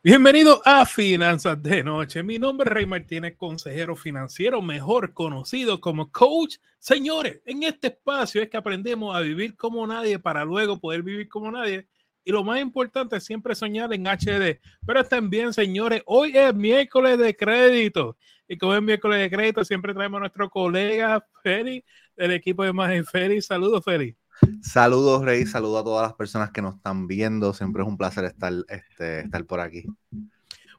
Bienvenido a Finanzas de Noche. Mi nombre es Rey Martínez, consejero financiero, mejor conocido como coach. Señores, en este espacio es que aprendemos a vivir como nadie para luego poder vivir como nadie. Y lo más importante es siempre soñar en HD. Pero estén señores. Hoy es miércoles de crédito. Y como es miércoles de crédito, siempre traemos a nuestro colega Feri del equipo de Magen Feri. Saludos, Feri. Saludos, Rey. Saludos a todas las personas que nos están viendo. Siempre es un placer estar, este, estar por aquí.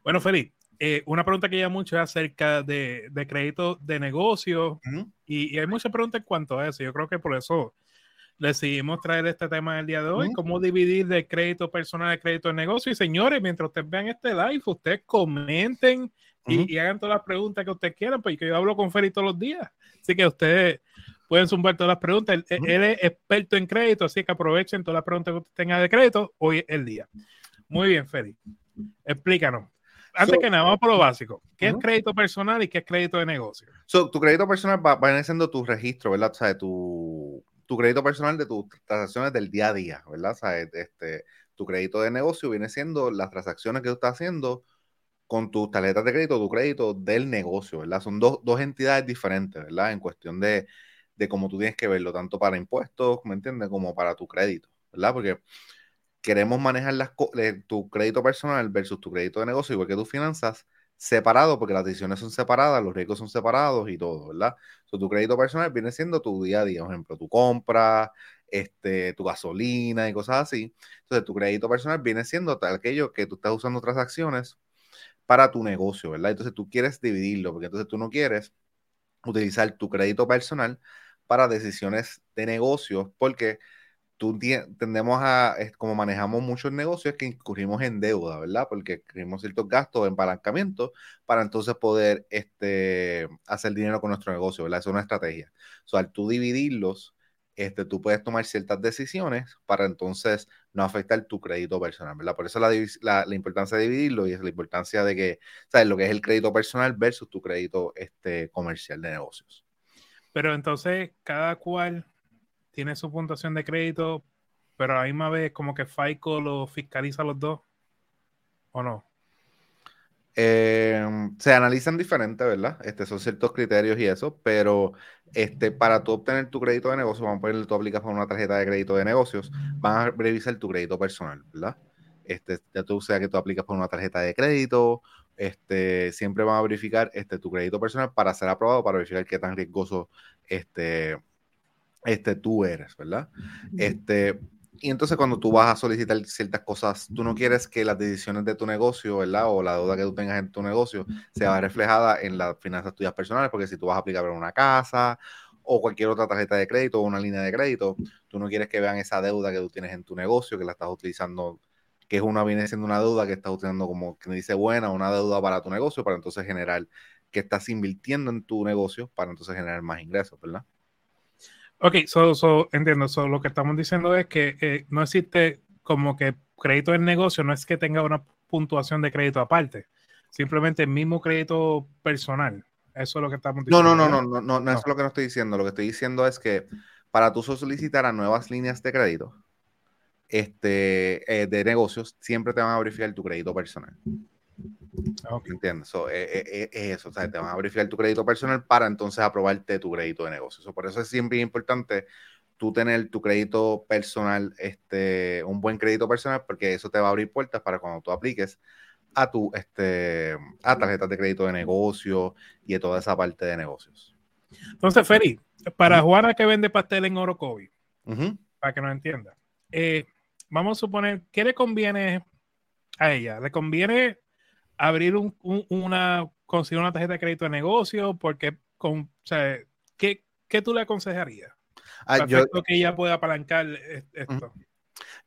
Bueno, Feli, eh, una pregunta que ya mucho es acerca de, de crédito de negocio. y, hay muchas preguntas en cuanto a eso. Yo creo que por eso decidimos traer este tema el día de hoy. Cómo dividir de crédito personal a crédito de negocio. Y señores, mientras ustedes vean este live, ustedes comenten y, y, hagan todas las preguntas que ustedes quieran, porque yo hablo con Feli todos los días. Así que ustedes pueden zumbar todas las preguntas. Él, es experto en crédito, así que aprovechen todas las preguntas que usted tenga de crédito. Hoy es el día. Muy bien, Feli. Explícanos. Antes que nada, vamos por lo básico. ¿Qué es crédito personal y qué es crédito de negocio? tu crédito personal va, va siendo tu registro, ¿verdad? O sea, tu, tu crédito personal de tus transacciones del día a día, ¿verdad? O sea, este, tu crédito de negocio viene siendo las transacciones que tú estás haciendo con tus tarjetas de crédito, tu crédito del negocio, ¿verdad? Son dos, dos entidades diferentes, ¿verdad? En cuestión de, de cómo tú tienes que verlo, tanto para impuestos, ¿me entiendes? Como para tu crédito, ¿verdad? Porque queremos manejar las tu crédito personal versus tu crédito de negocio, igual que tus finanzas, separado, porque las decisiones son separadas, los riesgos son separados y todo, ¿verdad? tu crédito personal viene siendo tu día a día, por ejemplo, tu compra, este, tu gasolina y cosas así. Entonces, tu crédito personal viene siendo tal aquello que tú estás usando transacciones para tu negocio, ¿verdad? Entonces, tú quieres dividirlo, porque entonces tú no quieres utilizar tu crédito personal para decisiones de negocios, porque tú tendemos a, como manejamos muchos negocios, que incurrimos en deuda, ¿verdad? Porque incurrimos ciertos gastos en para entonces poder este, hacer dinero con nuestro negocio, ¿verdad? es una estrategia. O sea, al tú dividirlos, este, tú puedes tomar ciertas decisiones para entonces no afectar tu crédito personal, ¿verdad? Por eso la, la, la importancia de dividirlo y es la importancia de que, ¿sabes? Lo que es el crédito personal versus tu crédito este, comercial de negocios. Pero entonces cada cual tiene su puntuación de crédito, pero a la misma vez como que FICO lo fiscaliza los dos, ¿o no? Em, se analizan diferente, ¿verdad? Este, son ciertos criterios y eso, pero este, para tú obtener tu crédito de negocio, vamos a ponerle, tú aplicas por una tarjeta de crédito de negocios, van a revisar tu crédito personal, ¿verdad? Este, ya tú sea que tú aplicas por una tarjeta de crédito este, siempre van a verificar este, tu crédito personal para ser aprobado, para verificar qué tan riesgoso este, este, tú eres, ¿verdad? Este, y entonces cuando tú vas a solicitar ciertas cosas, tú no quieres que las decisiones de tu negocio, ¿verdad? O la deuda que tú tengas en tu negocio sea reflejada en las finanzas tuyas personales, porque si tú vas a aplicar para una casa o cualquier otra tarjeta de crédito o una línea de crédito, tú no quieres que vean esa deuda que tú tienes en tu negocio, que la estás utilizando que es una, viene siendo una deuda que estás utilizando como que me dice buena, una deuda para tu negocio, para entonces generar que estás invirtiendo en tu negocio para entonces generar más ingresos, ¿verdad? Ok, so, entiendo. So, lo que estamos diciendo es que eh, no existe como que crédito en negocio, no es que tenga una puntuación de crédito aparte, simplemente el mismo crédito personal. Eso es lo que estamos diciendo. No, no, no, no, no, no, no, eso es lo que no estoy diciendo. Lo que estoy diciendo es que para tú solicitar a nuevas líneas de crédito, este, eh, de negocios, siempre te van a verificar tu crédito personal. Okay. ¿Entiendes? Eh, eh, es eso, o sea, te van a verificar tu crédito personal para entonces aprobarte tu crédito de negocio. por eso es siempre importante tú tener tu crédito personal, este, un buen crédito personal, porque eso te va a abrir puertas para cuando tú apliques a tu este, a tarjetas de crédito de negocio y a toda esa parte de negocios. Entonces, Feri, para Juana que vende pastel en Orocovi, para que nos entienda, eh, vamos a suponer, ¿qué le conviene a ella? ¿Le conviene abrir una, conseguir una tarjeta de crédito de negocio? Porque, con, o sea, ¿qué, ¿qué, tú le aconsejarías? Ah, yo, que ella pueda apalancar esto.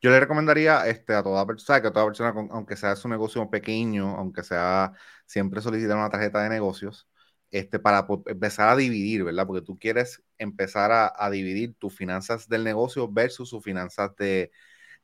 Yo le recomendaría este, a toda persona, que toda persona, aunque sea su negocio pequeño, aunque sea siempre solicitar una tarjeta de negocios, este, para empezar a dividir, ¿verdad? Porque tú quieres empezar a, a dividir tus finanzas del negocio versus sus finanzas de,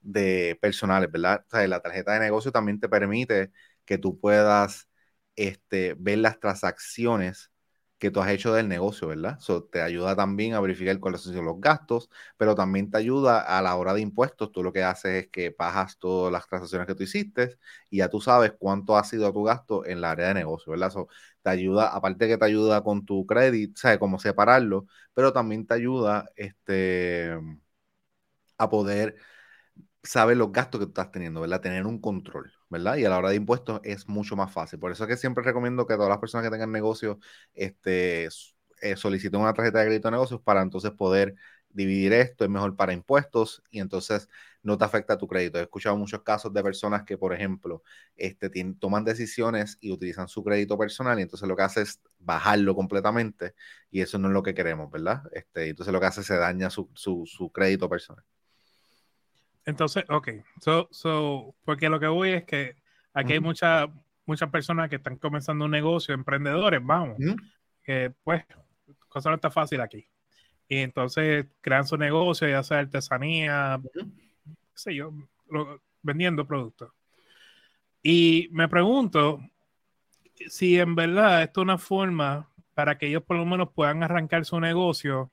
de personales, ¿verdad? O sea, la tarjeta de negocio también te permite que tú puedas este, ver las transacciones que tú has hecho del negocio, ¿verdad? Eso te ayuda también a verificar cuáles son los gastos, pero también te ayuda a la hora de impuestos. Tú lo que haces es que bajas todas las transacciones que tú hiciste y ya tú sabes cuánto ha sido tu gasto en la área de negocio, ¿verdad? Eso te ayuda, aparte que te ayuda con tu crédito, ¿sabes cómo separarlo? Pero también te ayuda este, a poder saber los gastos que tú estás teniendo, ¿verdad? Tener un control. ¿verdad? Y a la hora de impuestos es mucho más fácil. Por eso es que siempre recomiendo que todas las personas que tengan negocios este, eh, soliciten una tarjeta de crédito de negocios para entonces poder dividir esto, es mejor para impuestos y entonces no te afecta tu crédito. He escuchado muchos casos de personas que, por ejemplo, este, toman decisiones y utilizan su crédito personal y entonces lo que hace es bajarlo completamente y eso no es lo que queremos, ¿verdad? Este, entonces lo que hace es se daña su, su, su crédito personal. Entonces, ok, so, so, porque lo que voy es que aquí hay muchas muchas personas que están comenzando un negocio, emprendedores, vamos, que pues, cosa no está fácil aquí. Y entonces crean su negocio, ya sea artesanía, qué sé yo, vendiendo productos. Y me pregunto si en verdad esto es una forma para que ellos por lo menos puedan arrancar su negocio,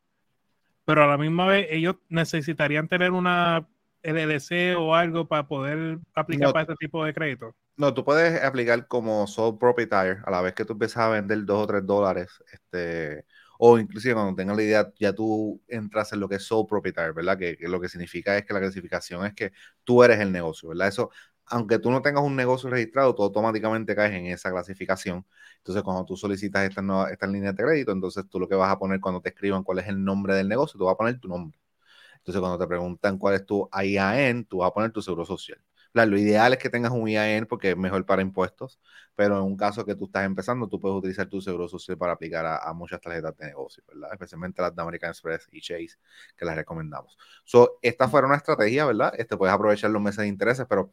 pero a la misma vez ellos necesitarían tener una LLC o algo para poder aplicar para este tipo de crédito? No, tú puedes aplicar como sole proprietor a la vez que tú empiezas a vender dos o tres dólares, este, o inclusive cuando tengas la idea, ya tú entras en lo que es sole proprietor, ¿verdad? Que, que, lo que significa es que la clasificación es que tú eres el negocio, ¿verdad? Eso, aunque tú no tengas un negocio registrado, tú automáticamente caes en esa clasificación. Entonces, cuando tú solicitas esta, nueva, esta línea de crédito, entonces tú lo que vas a poner cuando te escriban cuál es el nombre del negocio, tú vas a poner tu nombre. Entonces, cuando te preguntan cuál es tu IAN, tú vas a poner tu seguro social. lo ideal es que tengas un IAN porque es mejor para impuestos, pero en un caso que tú estás empezando, tú puedes utilizar tu seguro social para aplicar a, muchas tarjetas de negocio, ¿verdad? Especialmente las de American Express y Chase, que las recomendamos. So, esta fuera una estrategia, ¿verdad? Este, puedes aprovechar los meses de intereses, pero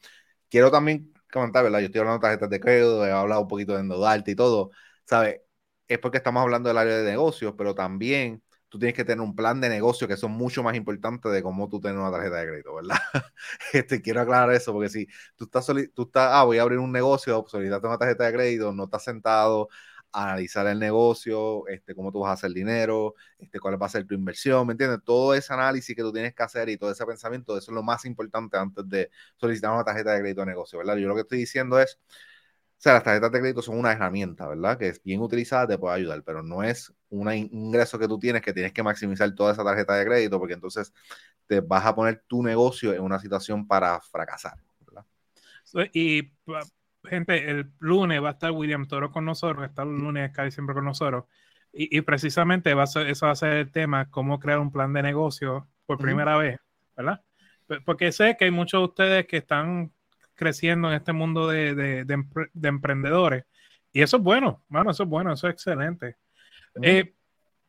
quiero también comentar, ¿verdad? Yo estoy hablando de tarjetas de crédito, he hablado un poquito de endeudarte y todo, ¿sabes? Es porque estamos hablando del área de negocios, pero también tú tienes que tener un plan de negocio que son mucho más importantes de cómo tú tienes una tarjeta de crédito, ¿verdad? este, quiero aclarar eso porque si tú estás, tú estás, ah, voy a abrir un negocio, solicitaste una tarjeta de crédito, no estás sentado a analizar el negocio, este, cómo tú vas a hacer dinero, este, cuál va a ser tu inversión, ¿me entiendes? Todo ese análisis que tú tienes que hacer y todo ese pensamiento, eso es lo más importante antes de solicitar una tarjeta de crédito de negocio, ¿verdad? Yo lo que estoy diciendo es, sea, las tarjetas de crédito son una herramienta, ¿verdad? Que es bien utilizada, te puede ayudar, pero no es un ingreso que tú tienes que tienes que maximizar toda esa tarjeta de crédito porque entonces te vas a poner tu negocio en una situación para fracasar, ¿verdad? y gente, el lunes va a estar William Toro con nosotros, está el lunes casi siempre con nosotros, y, precisamente va a ser, eso va a ser el tema, cómo crear un plan de negocio por primera vez, ¿verdad? Porque sé que hay muchos de ustedes que están creciendo en este mundo de, emprendedores. Y eso es bueno, bueno, eso es bueno, eso es excelente. Eh,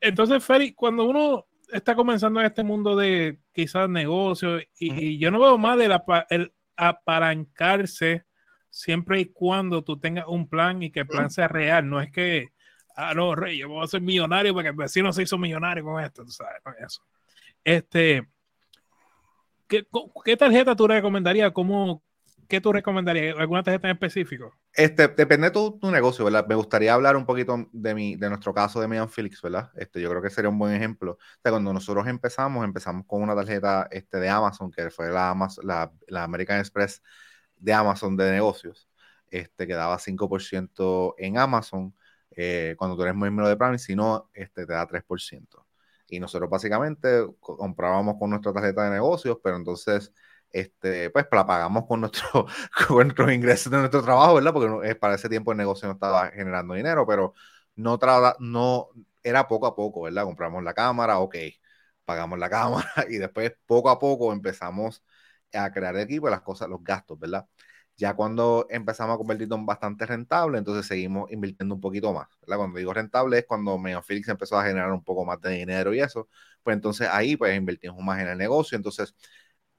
entonces, Feri, cuando uno está comenzando en este mundo de quizás negocio, y, yo no veo más de el apalancarse siempre y cuando tú tengas un plan y que el plan sea real, no es que, ah, no, Rey, yo voy a ser millonario porque el vecino se hizo millonario con esto, sabes, eso. Este, ¿qué, ¿qué, tarjeta tú recomendarías? ¿Cómo, ¿qué tú recomendarías? ¿Alguna tarjeta en específico? Este, depende de tu, negocio, ¿verdad? Me gustaría hablar un poquito de, mi, de nuestro caso de Mian Felix, ¿verdad? Este, yo creo que sería un buen ejemplo. O sea, cuando nosotros empezamos, empezamos con una tarjeta este, de Amazon, que fue la, Amazon, la, la American Express de Amazon de negocios, este, que daba 5% en Amazon. Eh, cuando tú eres miembro de Prime, si no, este, te da 3%. Y nosotros básicamente comprábamos con nuestra tarjeta de negocios, pero entonces este, pues la pagamos con, nuestro, con nuestros ingresos de nuestro trabajo, ¿verdad? Porque para ese tiempo el negocio no estaba generando dinero, pero no, no era poco a poco, ¿verdad? Compramos la cámara, ok, pagamos la cámara y después poco a poco empezamos a crear equipo, las cosas, los gastos, ¿verdad? Ya cuando empezamos a convertirlo en bastante rentable, entonces seguimos invirtiendo un poquito más, ¿verdad? Cuando digo rentable es cuando Megan Felix empezó a generar un poco más de dinero y eso, pues entonces ahí pues invertimos más en el negocio, entonces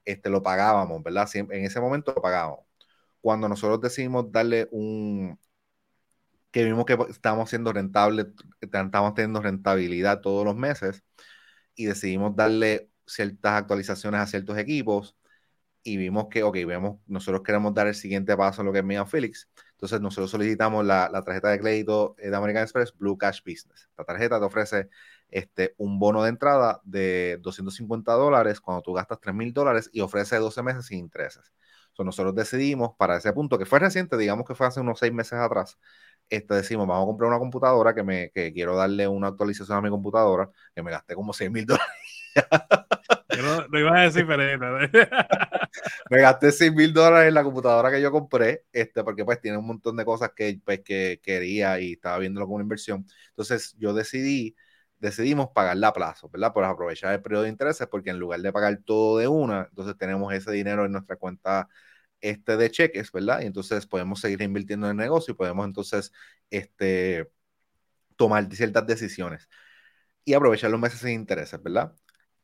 este, lo pagábamos, ¿verdad? en ese momento lo pagábamos. Cuando nosotros decidimos darle un, que vimos que estábamos siendo rentables, estábamos teniendo rentabilidad todos los meses y decidimos darle ciertas actualizaciones a ciertos equipos y vimos que, ok, vemos, nosotros queremos dar el siguiente paso en lo que es Mia Felix. Entonces nosotros solicitamos la, tarjeta de crédito de American Express Blue Cash Business. La tarjeta te ofrece este, un bono de entrada de 250 dólares cuando tú gastas 3 mil dólares y ofrece 12 meses sin intereses. Entonces nosotros decidimos para ese punto, que fue reciente, digamos que fue hace unos 6 meses atrás, este, decimos, vamos a comprar una computadora que, me, que quiero darle una actualización a mi computadora, que me gasté como 6 mil dólares. no, no ibas a decir, pero... me gasté 6 mil dólares en la computadora que yo compré, este, porque pues tiene un montón de cosas que, pues, que quería y estaba viéndolo como una inversión. Entonces yo decidí, decidimos pagarla a plazo, ¿verdad? Por aprovechar el periodo de intereses, porque en lugar de pagar todo de una, entonces tenemos ese dinero en nuestra cuenta este de cheques, ¿verdad? Y entonces podemos seguir invirtiendo en el negocio y podemos entonces este, tomar ciertas decisiones y aprovechar los meses sin intereses, ¿verdad?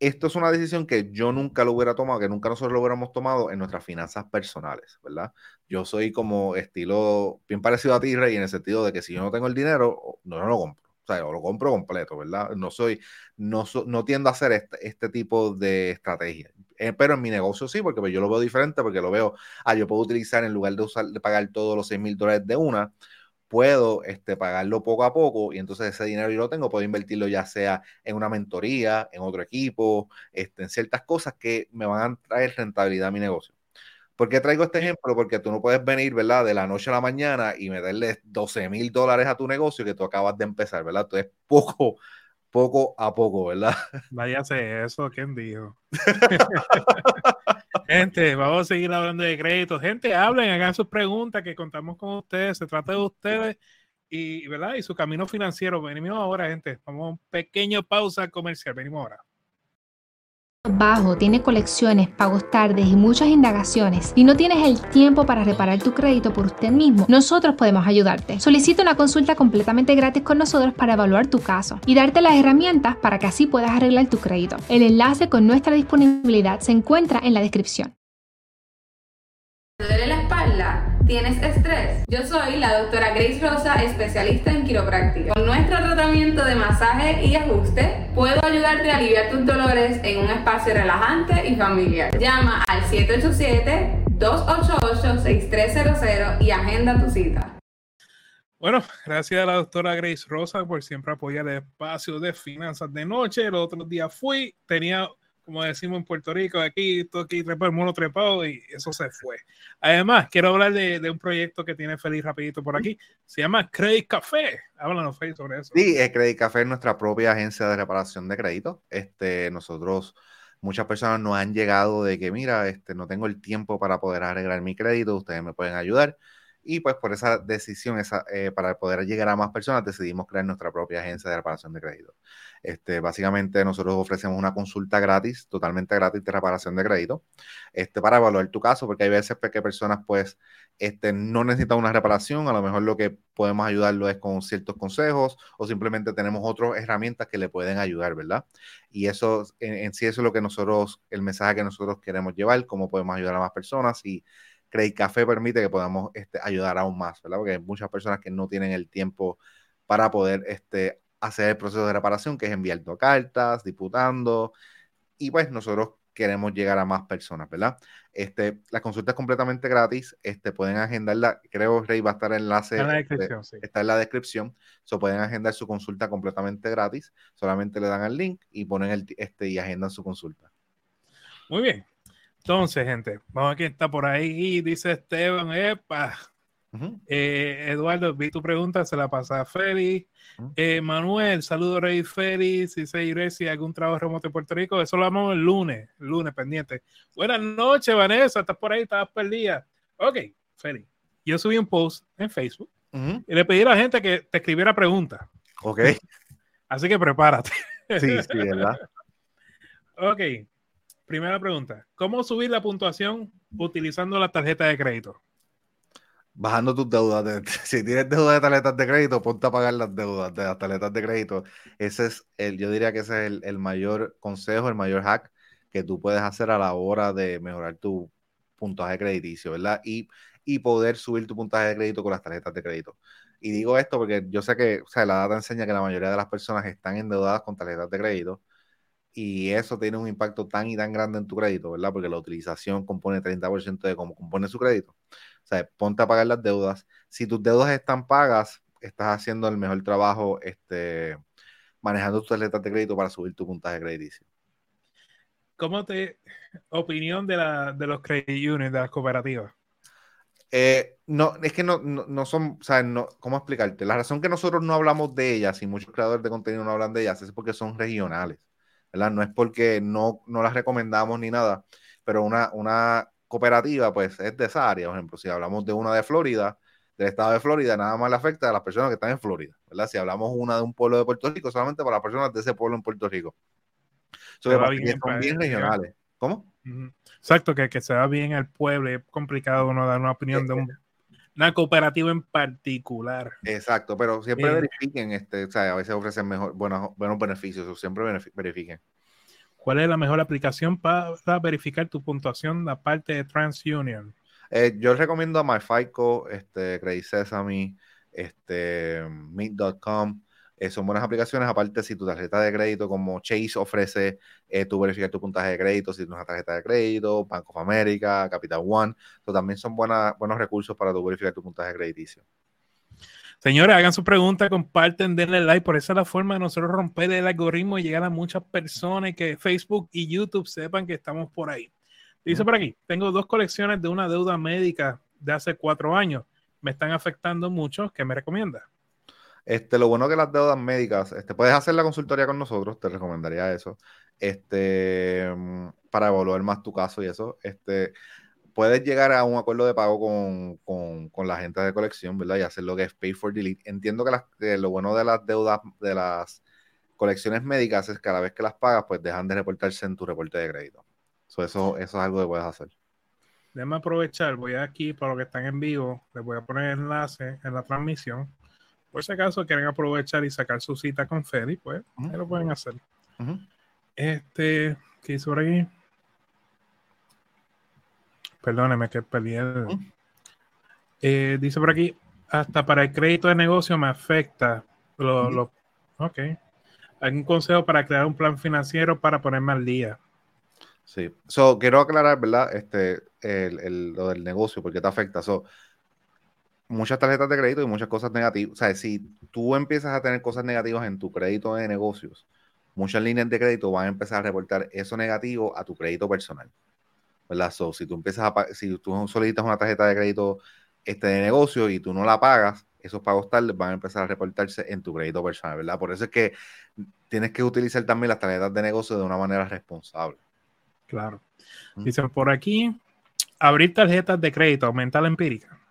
Esto es una decisión que yo nunca lo hubiera tomado, que nunca nosotros lo hubiéramos tomado en nuestras finanzas personales, ¿verdad? Yo soy como estilo bien parecido a ti, Rey, en el sentido de que si yo no tengo el dinero, no, no lo compro. O lo compro completo, ¿verdad? No soy, no, no tiendo a hacer este, este tipo de estrategia. Eh, pero en mi negocio sí, porque pues, yo lo veo diferente, porque lo veo, ah, yo puedo utilizar en lugar de, usar, de pagar todos los 6 mil dólares de una, puedo este, pagarlo poco a poco y entonces ese dinero yo lo tengo, puedo invertirlo ya sea en una mentoría, en otro equipo, este, en ciertas cosas que me van a traer rentabilidad a mi negocio. ¿Por qué traigo este ejemplo? Porque tú no puedes venir, ¿verdad? De la noche a la mañana y meterle 12 mil dólares a tu negocio que tú acabas de empezar, ¿verdad? Entonces, poco, poco a poco, ¿verdad? Váyase eso, ¿quién dijo? Gente, vamos a seguir hablando de créditos. Gente, hablen, hagan sus preguntas, que contamos con ustedes. Se trata de ustedes y, ¿verdad? Y su camino financiero. Venimos ahora, gente. Vamos a un pequeño pausa comercial. Venimos ahora bajo, tiene colecciones, pagos tardes y muchas indagaciones y no tienes el tiempo para reparar tu crédito por usted mismo, nosotros podemos ayudarte. Solicita una consulta completamente gratis con nosotros para evaluar tu caso y darte las herramientas para que así puedas arreglar tu crédito. El enlace con nuestra disponibilidad se encuentra en la descripción. la espalda? ¿Tienes estrés? Yo soy la doctora Grace Rosa, especialista en quiropráctica. Con nuestro tratamiento de masaje y ajuste, puedo ayudarte a aliviar tus dolores en un espacio relajante y familiar. Llama al 787-288-6300 y agenda tu cita. Bueno, gracias a la doctora Grace Rosa por siempre apoyar el espacio de finanzas de noche. El otro día fui, tenía como decimos en Puerto Rico, aquí, todo aquí trepado, el mono trepado y eso se fue. Además, quiero hablar de, un proyecto que tiene Feliz rapidito por aquí. Se llama Credit Café. Háblanos, Feliz, sobre eso. Sí, eh, Credit Café es nuestra propia agencia de reparación de crédito. Este, nosotros, muchas personas nos han llegado de que, mira, este, no tengo el tiempo para poder arreglar mi crédito, ustedes me pueden ayudar. Y pues por esa decisión, esa, eh, para poder llegar a más personas, decidimos crear nuestra propia agencia de reparación de crédito. Este, básicamente nosotros ofrecemos una consulta gratis, totalmente gratis de reparación de crédito, este, para evaluar tu caso, porque hay veces que personas pues este, no necesitan una reparación, a lo mejor lo que podemos ayudarlo es con ciertos consejos o simplemente tenemos otras herramientas que le pueden ayudar, ¿verdad? Y eso, en, sí, eso es lo que nosotros, el mensaje que nosotros queremos llevar, cómo podemos ayudar a más personas y Credit Café permite que podamos este, ayudar aún más, ¿verdad? Porque hay muchas personas que no tienen el tiempo para poder este, hacer el proceso de reparación, que es enviando cartas, diputando, y pues nosotros queremos llegar a más personas, ¿verdad? Este, la consulta es completamente gratis, este, pueden agendarla, creo, Rey, va a estar el enlace, en la descripción, sí. está en la descripción, so pueden agendar su consulta completamente gratis, solamente le dan el link y ponen el, este, y agendan su consulta. Muy bien, entonces, gente, vamos a ver está por ahí, dice Esteban, epa, eh, Eduardo, vi tu pregunta, se la pasa a Félix. Eh, Manuel, saludo Rey Félix. Si se iré si algún trabajo remoto en Puerto Rico, eso lo vamos el lunes, el lunes pendiente. Buenas noches, Vanessa, estás por ahí, estás perdida. Ok, Félix. Yo subí un post en Facebook y le pedí a la gente que te escribiera preguntas. Ok. Así que prepárate. Sí, sí, ¿verdad? ok. Primera pregunta. ¿Cómo subir la puntuación utilizando la tarjeta de crédito? bajando tus deudas. si tienes deudas de tarjetas de crédito, ponte a pagar las deudas de las tarjetas de crédito. Ese es el, yo diría que ese es el, mayor consejo, el mayor hack que tú puedes hacer a la hora de mejorar tu puntaje crediticio, ¿verdad? Y, y poder subir tu puntaje de crédito con las tarjetas de crédito. Y digo esto porque yo sé que, o sea, la data enseña que la mayoría de las personas están endeudadas con tarjetas de crédito y eso tiene un impacto tan y tan grande en tu crédito, ¿verdad? Porque la utilización compone 30% de cómo compone su crédito. O sea, ponte a pagar las deudas. Si tus deudas están pagas, estás haciendo el mejor trabajo este, manejando tus tarjetas de crédito para subir tu puntaje crediticio. ¿Cómo te opinión de, la, de los credit unions, de las cooperativas? Eh, no, es que no, no, son, o sea, no, ¿cómo explicarte? La razón que nosotros no hablamos de ellas y muchos creadores de contenido no hablan de ellas es porque son regionales, ¿verdad? No es porque no, no las recomendamos ni nada, pero una, una cooperativa, pues es de esa área, por ejemplo, si hablamos de una de Florida, del estado de Florida, nada más le afecta a las personas que están en Florida, ¿verdad? Si hablamos una de un pueblo de Puerto Rico, solamente para las personas de ese pueblo en Puerto Rico. son bien regionales. ¿Cómo? Exacto, que, que se va bien al pueblo, es complicado uno dar una opinión de una cooperativa en particular. Exacto, pero siempre eh. verifiquen, este, o sea, a veces ofrecen mejor, buenos, buenos beneficios, o siempre verifiquen. ¿Cuál es la mejor aplicación para verificar tu puntuación aparte de TransUnion? Eh, yo recomiendo a MyFICO, este, Credit Sesame, este, Meet.com, eh, son buenas aplicaciones. Aparte, si tu tarjeta de crédito como Chase ofrece, eh, tú verificar tu puntaje de crédito, si tienes una tarjeta de crédito, Bank of America, Capital One, también son buenas, buenos recursos para tu verificar tu puntaje crediticio. Señores, hagan su pregunta, comparten, denle like. Por esa es la forma de nosotros romper el algoritmo y llegar a muchas personas y que Facebook y YouTube sepan que estamos por ahí. Dice por aquí, tengo dos colecciones de una deuda médica de hace cuatro años. Me están afectando mucho. ¿Qué me recomienda? Este, lo bueno que las deudas médicas, este, puedes hacer la consultoría con nosotros, te recomendaría eso, este, mm, para evaluar más tu caso y eso. Este, puedes llegar a un acuerdo de pago con, la gente de colección, ¿verdad? Y hacer lo que es pay for delete. Entiendo que, lo bueno de las deudas, de las colecciones médicas es que cada vez que las pagas, pues dejan de reportarse en tu reporte de crédito. eso, eso es algo que puedes hacer. Déjame aprovechar, voy aquí para los que están en vivo, les voy a poner el enlace en la transmisión por si acaso quieren aprovechar y sacar su cita con Feli, pues lo pueden hacer. Este, ¿qué hizo por aquí? Perdóneme que perdí el. Eh, dice por aquí, hasta para el crédito de negocio me afecta. Lo, ok. ¿Algún consejo para crear un plan financiero para ponerme al día? Sí. So, quiero aclarar, ¿verdad? Este, el, lo del negocio, porque te afecta. So, muchas tarjetas de crédito y muchas cosas negativas. O sea, si tú empiezas a tener cosas negativas en tu crédito de negocios, muchas líneas de crédito van a empezar a reportar eso negativo a tu crédito personal. ¿Verdad? So, si tú empiezas a si tú solicitas una tarjeta de crédito este, de negocio y tú no la pagas, esos pagos tardes van a empezar a reportarse en tu crédito personal, ¿verdad? Por eso es que tienes que utilizar también las tarjetas de negocio de una manera responsable. Claro. Dicen por aquí, abrir tarjetas de crédito aumenta la empírica.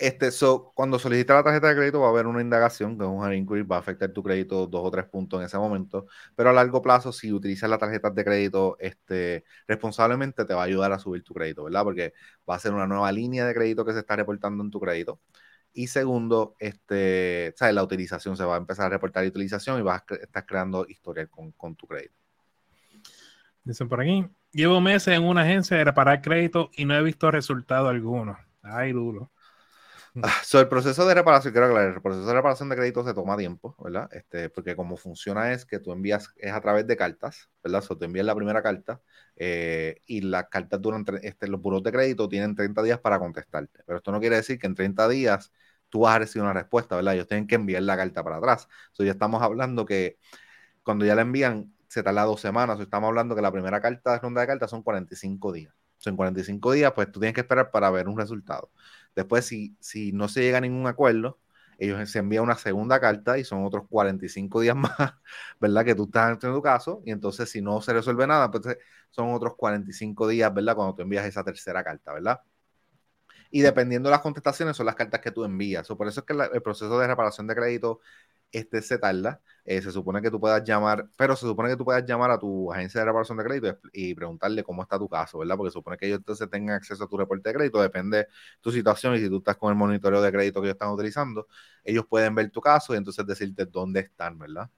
Este, cuando solicitas la tarjeta de crédito va a haber una indagación, que es un inquiry, va a afectar tu crédito dos o tres puntos en ese momento, pero a largo plazo, si utilizas la tarjeta de crédito este, responsablemente, te va a ayudar a subir tu crédito, ¿verdad? Porque va a ser una nueva línea de crédito que se está reportando en tu crédito. Y segundo, este, ¿sabes? la utilización se va a empezar a reportar utilización y vas a estar creando historial con, con tu crédito. Dicen por aquí, llevo meses en una agencia de reparar crédito y no he visto resultado alguno. Ay, duro. Ah, el proceso de reparación, quiero aclarar, el proceso de reparación de crédito se toma tiempo, ¿verdad? Este, porque como funciona es que tú envías, es a través de cartas, ¿verdad? O te envías la primera carta eh, y las cartas duran, este, los buros de crédito tienen 30 días para contestarte. Pero esto no quiere decir que en 30 días tú vas a recibir una respuesta, ¿verdad? Ellos tienen que enviar la carta para atrás. So, ya estamos hablando que cuando ya la envían, se tarda dos semanas. estamos hablando que la primera carta, de ronda de cartas, son 45 días. en 45 días, pues tú tienes que esperar para ver un resultado. Después, si, si no se llega a ningún acuerdo, ellos se envían una segunda carta y son otros 45 días más, ¿verdad? Que tú estás en tu caso y entonces si no se resuelve nada, pues son otros 45 días, ¿verdad? Cuando tú envías esa tercera carta, ¿verdad? Y dependiendo de las contestaciones son las cartas que tú envías. O por eso es que el proceso de reparación de crédito este se tarda. Eh, se supone que tú puedas llamar, pero se supone que tú puedas llamar a tu agencia de reparación de crédito y, preguntarle cómo está tu caso, ¿verdad? Porque se supone que ellos entonces tengan acceso a tu reporte de crédito, depende de tu situación y si tú estás con el monitoreo de crédito que ellos están utilizando, ellos pueden ver tu caso y entonces decirte dónde están, ¿verdad?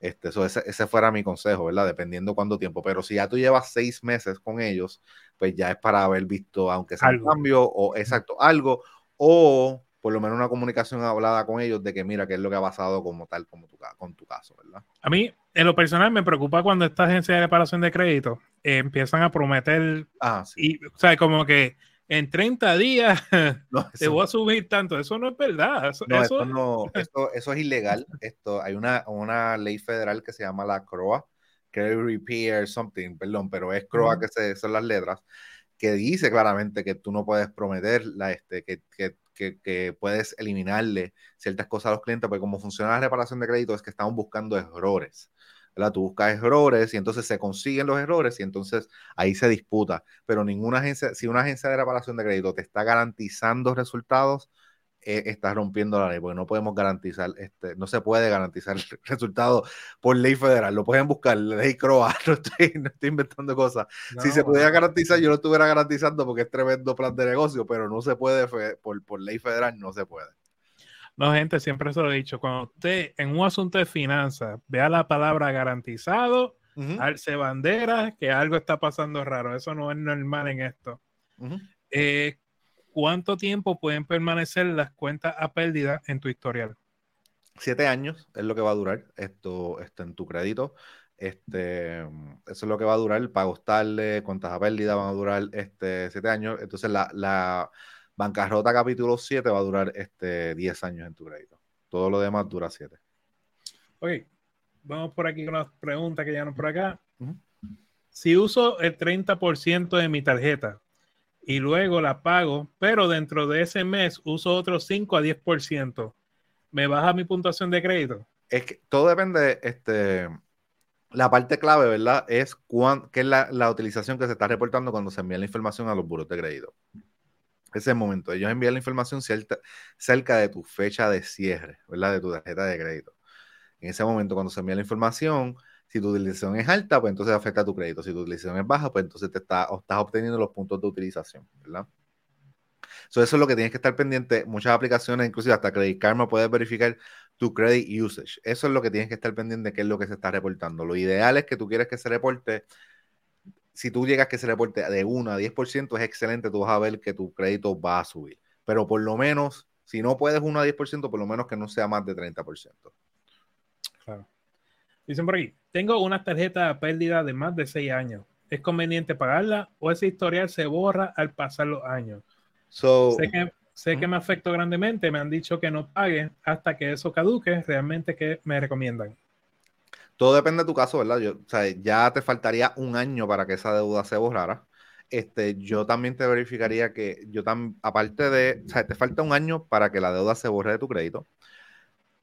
Este, eso, ese, ese, fuera mi consejo, ¿verdad? Dependiendo cuánto tiempo. Pero si ya tú llevas seis meses con ellos, pues ya es para haber visto, aunque sea un cambio o exacto, algo, o por lo menos una comunicación hablada con ellos de que mira qué es lo que ha pasado como tal como tu, con tu caso, ¿verdad? A mí, en lo personal, me preocupa cuando esta agencia de reparación de crédito eh, empiezan a prometer, ah, y, o sea, como que en 30 días te voy a subir tanto. Eso no es verdad. Eso, no, eso... Eso, es ilegal. Esto, hay una, una ley federal que se llama la CROA, que Repair Something, perdón, pero es CROA que se, son las letras, que dice claramente que tú no puedes prometer la, este, que, que, que, puedes eliminarle ciertas cosas a los clientes, porque como funciona la reparación de crédito es que estamos buscando errores. Tú buscas errores y entonces se consiguen los errores y entonces ahí se disputa. Pero ninguna agencia, si una agencia de reparación de crédito te está garantizando resultados, eh, estás rompiendo la ley, porque no podemos garantizar, este, no se puede garantizar el resultado por ley federal. Lo pueden buscar, ley CROA, no estoy, no estoy inventando cosas. si se pudiera garantizar, yo lo estuviera garantizando porque es tremendo plan de negocio, pero no se puede, por, por ley federal, no se puede. No, gente, siempre se lo he dicho. Cuando usted en un asunto de finanzas vea la palabra garantizado, alce bandera, que algo está pasando raro. Eso no es normal en esto. Eh, ¿Cuánto tiempo pueden permanecer las cuentas a pérdida en tu historial? Siete años es lo que va a durar esto, esto en tu crédito. Este, eso es lo que va a durar. El pago tarde, cuentas a pérdida van a durar este, siete años. Entonces, la, la Bancarrota capítulo 7 va a durar este 10 años en tu crédito. Todo lo demás dura 7. Ok, vamos por aquí con las preguntas que llegan por acá. Si uso el 30% de mi tarjeta y luego la pago, pero dentro de ese mes uso otro 5 a 10%, ¿me baja mi puntuación de crédito? Es que todo depende, este, la parte clave, ¿verdad? Es cuán, qué es la, la, utilización que se está reportando cuando se envía la información a los buros de crédito ese momento. Ellos envían la información cerca de tu fecha de cierre, ¿verdad? De tu tarjeta de crédito. En ese momento, cuando se envía la información, si tu utilización es alta, pues entonces afecta a tu crédito. Si tu utilización es baja, pues entonces te está, estás obteniendo los puntos de utilización, ¿verdad? eso es lo que tienes que estar pendiente. Muchas aplicaciones, inclusive hasta Credit Karma, puedes verificar tu credit usage. Eso es lo que tienes que estar pendiente, qué es lo que se está reportando. Lo ideal es que tú quieres que se reporte si tú llegas que se reporte de 1 a 10%, es excelente, tú vas a ver que tu crédito va a subir. Pero por lo menos, si no puedes 1 a 10%, por lo menos que no sea más de 30%. Claro. Dicen por aquí, tengo una tarjeta a pérdida de más de 6 años. ¿Es conveniente pagarla o ese historial se borra al pasar los años? sé que, sé que me afectó grandemente, me han dicho que no pague hasta que eso caduque. ¿Realmente qué me recomiendan? Todo depende de tu caso, ¿verdad? Yo, o sea, ya te faltaría un año para que esa deuda se borrara. Este, yo también te verificaría que yo también, aparte de, o sea, te falta un año para que la deuda se borre de tu crédito.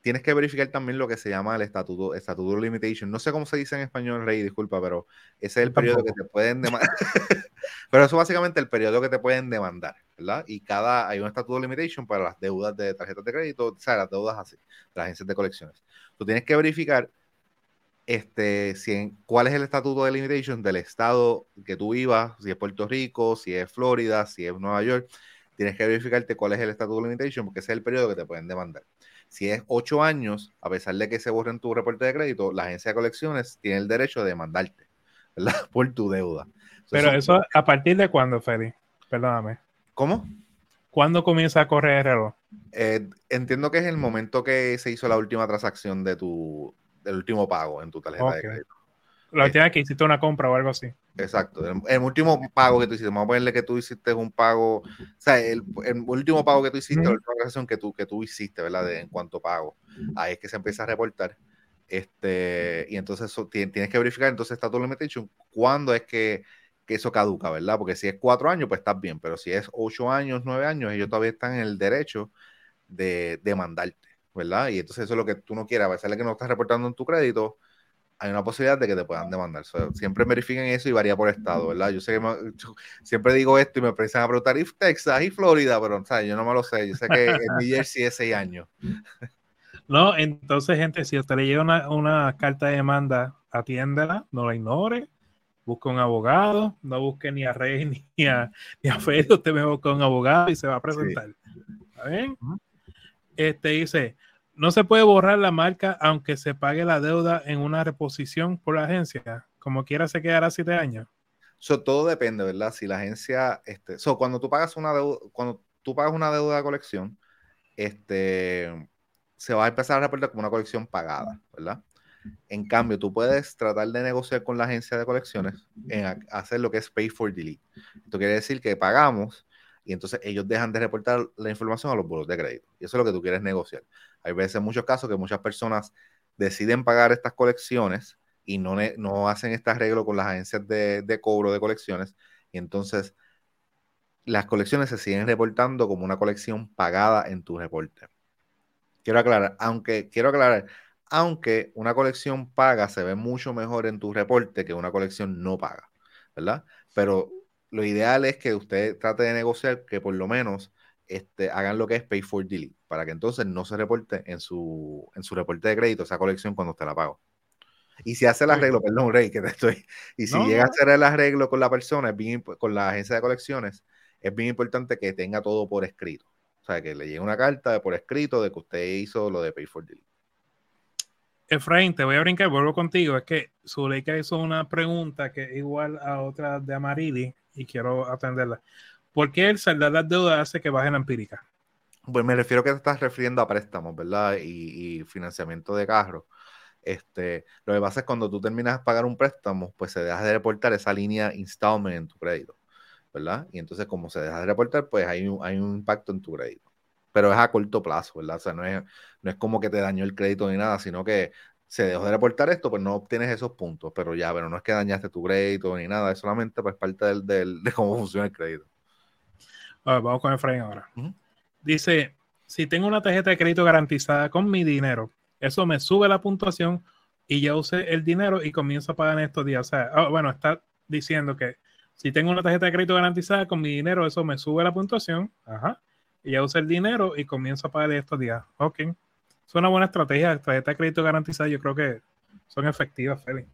Tienes que verificar también lo que se llama el estatuto, estatuto limitation. No sé cómo se dice en español, Rey, disculpa, pero ese es el periodo que te pueden demandar. pero eso básicamente el periodo que te pueden demandar, ¿verdad? Y cada, hay un estatuto limitation para las deudas de tarjetas de crédito, o sea, las deudas así, las agencias de colecciones. Tú tienes que verificar este, si cuál es el estatuto de limitation del estado que tú vivas, si es Puerto Rico, si es Florida, si es Nueva York, tienes que verificarte cuál es el estatuto de limitation porque ese es el periodo que te pueden demandar. Si es ocho años, a pesar de que se borren tu reporte de crédito, la agencia de colecciones tiene el derecho de demandarte, ¿verdad? Por tu deuda. Pero eso, ¿a partir de cuándo, Feli? Perdóname. ¿Cómo? ¿Cuándo comienza a correr el reloj? Eh, entiendo que es el momento que se hizo la última transacción de tu, del último pago en tu tarjeta de crédito. La última que hiciste una compra o algo así. Exacto. El, último pago que tú hiciste, vamos a ponerle que tú hiciste un pago, o sea, el, último pago que tú hiciste, la última transacción que tú, que tú hiciste, ¿verdad? en cuanto pago. Ahí es que se empieza a reportar. Este, y entonces tienes que verificar, entonces está tu limitation, cuándo es que, que, eso caduca, ¿verdad? Porque si es cuatro años, pues estás bien, pero si es ocho años, nueve años, ellos todavía están en el derecho de demandarte. ¿Verdad? Y entonces eso es lo que tú no quieres, a pesar de que no estás reportando en tu crédito, hay una posibilidad de que te puedan demandar. siempre verifiquen eso y varía por estado, ¿verdad? Yo sé que siempre digo esto y me empiezan a preguntar, ¿y Texas y Florida? Pero. Yo no me lo sé. Yo sé que en New Jersey es seis años. No, entonces, gente, si usted le llega una, una carta de demanda, atiéndela, no la ignore, busque un abogado, no busque ni a Rey ni a, ni a Fede, usted me busca un abogado y se va a presentar. ¿Está bien? Este dice, no se puede borrar la marca aunque se pague la deuda en una reposición por la agencia. Como quiera se quedará siete años. Eso todo depende, ¿verdad? Si la agencia, este, so, cuando tú pagas una deuda, cuando tú pagas una deuda de colección, este, se va a empezar a reportar como una colección pagada, ¿verdad? En cambio, tú puedes tratar de negociar con la agencia de colecciones en hacer lo que es pay for delete. Esto quiere decir que pagamos y entonces ellos dejan de reportar la información a los buros de crédito. Y eso es lo que tú quieres negociar. Hay veces, muchos casos, que muchas personas deciden pagar estas colecciones y no, no hacen este arreglo con las agencias de, de cobro de colecciones, y entonces las colecciones se siguen reportando como una colección pagada en tu reporte. Quiero aclarar, aunque quiero aclarar, aunque una colección paga se ve mucho mejor en tu reporte que una colección no paga, ¿verdad? Pero lo ideal es que usted trate de negociar que por lo menos este, hagan lo que es pay for delete, para que entonces no se reporte en su, en su reporte de crédito esa colección cuando usted la paga. Y si hace el arreglo, perdón, Rey, que te estoy. Y si llega a hacer el arreglo con la persona, bien, con la agencia de colecciones, es bien importante que tenga todo por escrito. O sea, que le llegue una carta por escrito de que usted hizo lo de Pay for Delete. Efraín, te voy a brincar, vuelvo contigo. Es que Zuleika hizo una pregunta que es igual a otra de Amarili y quiero atenderla. ¿Por qué el saldar las deudas hace que baje la empírica? Pues me refiero que te estás refiriendo a préstamos, ¿verdad? Y, financiamiento de carros. Este, lo que pasa es cuando tú terminas de pagar un préstamo, pues se deja de reportar esa línea installment en tu crédito. ¿verdad? Y entonces, como se deja de reportar, pues hay un, hay un impacto en tu crédito. Pero es a corto plazo, ¿verdad? O sea, no es, no es como que te dañó el crédito ni nada, sino que se dejó de reportar esto, pues no obtienes esos puntos. Pero ya, pero no es que dañaste tu crédito ni nada, es solamente pues parte del, del, de cómo funciona el crédito. vamos con Efraín ahora. Dice, si tengo una tarjeta de crédito garantizada con mi dinero, eso me sube la puntuación y ya usé el dinero y comienzo a pagar en estos días. O sea, ah, bueno, está diciendo que si tengo una tarjeta de crédito garantizada con mi dinero, eso me sube la puntuación. Ajá. Y ya uso el dinero y comienzo a pagar estos días. Ok. Es una buena estrategia. Tarjeta de crédito garantizada, yo creo que son efectivas, Feli.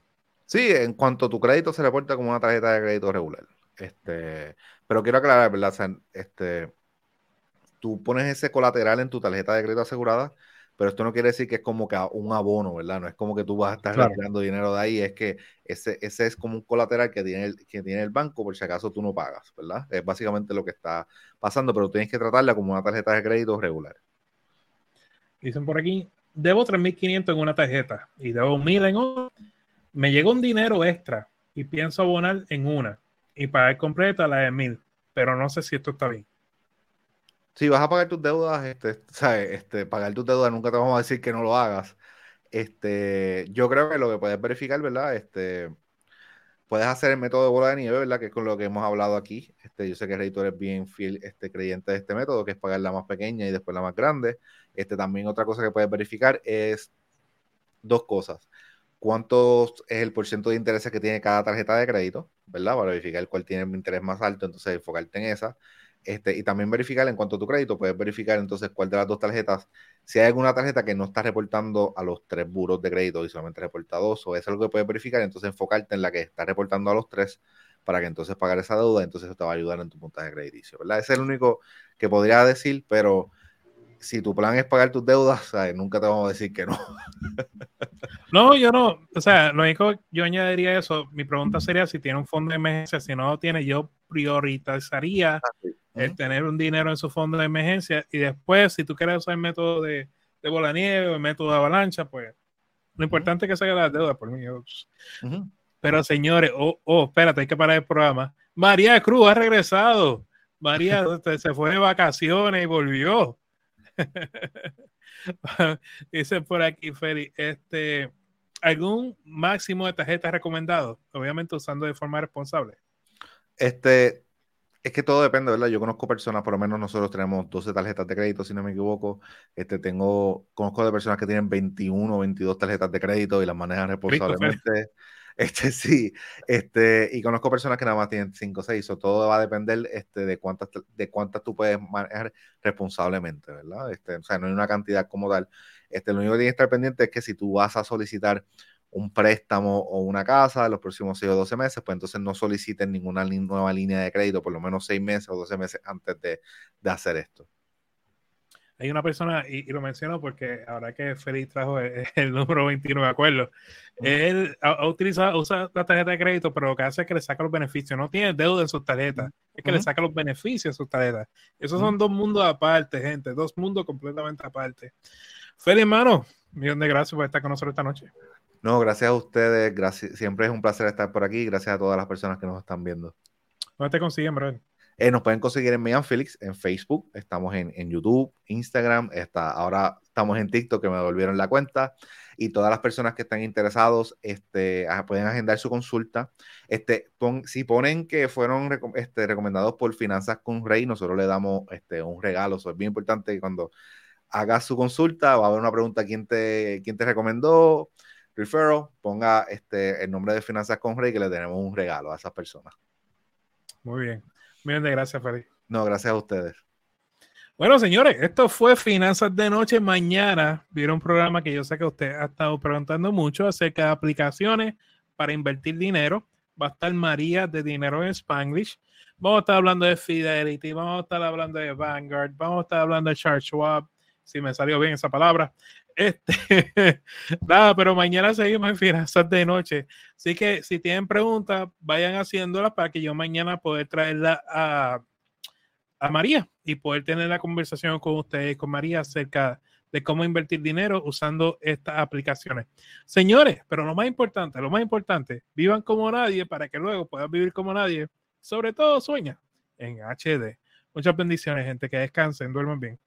Sí, en cuanto a tu crédito se reporta como una tarjeta de crédito regular. Este, pero quiero aclarar, ¿verdad? este, tú pones ese colateral en tu tarjeta de crédito asegurada pero esto no quiere decir que es como que un abono, ¿verdad? No es como que tú vas a estar retirando dinero de ahí, es que ese, ese es como un colateral que tiene, el, que tiene el banco por si acaso tú no pagas, ¿verdad? Es básicamente lo que está pasando, pero tienes que tratarla como una tarjeta de crédito regular. Dicen por aquí, debo 3.500 en una tarjeta y debo 1.000 en otra. Me llega un dinero extra y pienso abonar en una y pagar completa la de 1.000, pero no sé si esto está bien si vas a pagar tus deudas, este, ¿sabes? Este, pagar tus deudas, nunca te vamos a decir que no lo hagas. Este, yo creo que lo que puedes verificar, ¿verdad? Este, puedes hacer el método de bola de nieve, ¿verdad? Que es con lo que hemos hablado aquí. Este, yo sé que Rey, tú eres bien fiel, este, creyente de este método, que es pagar la más pequeña y después la más grande. Este, también otra cosa que puedes verificar es dos cosas. ¿Cuánto es el porcentaje de interés que tiene cada tarjeta de crédito? ¿Verdad? Para verificar cuál tiene el interés más alto, entonces enfocarte en esa. Este, y también verificar en cuanto a tu crédito, puedes verificar entonces cuál de las dos tarjetas, si hay alguna tarjeta que no está reportando a los tres buros de crédito y solamente reporta dos, o es algo que puedes verificar, entonces enfocarte en la que está reportando a los tres para que entonces pagar esa deuda, entonces eso te va a ayudar en tu puntaje crediticio, ¿verdad? Ese es el único que podría decir, pero si tu plan es pagar tus deudas, nunca te vamos a decir que no. No, yo no, o sea, lo único yo añadiría eso, mi pregunta sería si tiene un fondo de emergencia, si no lo tiene, yo priorizaría ah, el tener un dinero en su fondo de emergencia y después, si tú quieres usar el método de, de bola nieve o el método de avalancha, pues lo importante es que salga la deuda por mí. Pero señores, oh, oh, espérate, hay que parar el programa. María Cruz ha regresado. María se fue de vacaciones y volvió. Dice por aquí, Feli, este, ¿algún máximo de tarjetas recomendado? Obviamente usando de forma responsable. Este, es que todo depende, ¿verdad? Yo conozco personas, por lo menos nosotros tenemos 12 tarjetas de crédito, si no me equivoco. Este, tengo, conozco de personas que tienen 21 o 22 tarjetas de crédito y las manejan responsablemente. Este sí, este, y conozco personas que nada más tienen 5 o 6, o todo va a depender este, de cuántas de cuántas tú puedes manejar responsablemente, ¿verdad? Este, o sea, no hay una cantidad como tal. Este, lo único que tienes que estar pendiente es que si tú vas a solicitar un préstamo o una casa en los próximos 6 o 12 meses, pues entonces no soliciten ninguna nueva línea de crédito por lo menos 6 meses o 12 meses antes de, de hacer esto. Hay una persona, y, lo menciono porque ahora que Félix trajo el, número 21, de acuerdo, él ha, utilizado, usa la tarjeta de crédito, pero lo que hace es que le saca los beneficios. No tiene deuda en sus tarjetas, es que le saca los beneficios a sus tarjetas. Esos son dos mundos aparte, gente, dos mundos completamente aparte. Félix, hermano, millón de gracias por estar con nosotros esta noche. No, gracias a ustedes. siempre es un placer estar por aquí. Gracias a todas las personas que nos están viendo. ¿Dónde te consiguen, bro? Eh, nos pueden conseguir en Megan Felix en Facebook, estamos en, en, YouTube, Instagram, está, ahora estamos en TikTok que me devolvieron la cuenta y todas las personas que están interesados este, pueden agendar su consulta. Este, si ponen que fueron este, recomendados por Finanzas con Rey, nosotros le damos este, un regalo. Eso es bien importante que cuando hagas su consulta va a haber una pregunta quién te, quién te recomendó, referral, ponga este, el nombre de Finanzas con Rey que le tenemos un regalo a esas personas. Muy bien. Bien, de gracias, Felipe. No, gracias a ustedes. Bueno, señores, esto fue Finanzas de Noche. Mañana vieron un programa que yo sé que usted ha estado preguntando mucho acerca de aplicaciones para invertir dinero. Va a estar María de Dinero en Spanglish. Vamos a estar hablando de Fidelity, vamos a estar hablando de Vanguard, vamos a estar hablando de Charles Schwab, si me salió bien esa palabra. Este, nada, pero mañana seguimos en Finanzas de Noche. Así que si tienen preguntas, vayan haciéndolas para que yo mañana pueda traerla a, a María y poder tener la conversación con ustedes, con María, acerca de cómo invertir dinero usando estas aplicaciones. Señores, pero lo más importante, lo más importante, vivan como nadie para que luego puedan vivir como nadie. Sobre todo, sueña en HD. Muchas bendiciones, gente, que descansen, duerman bien.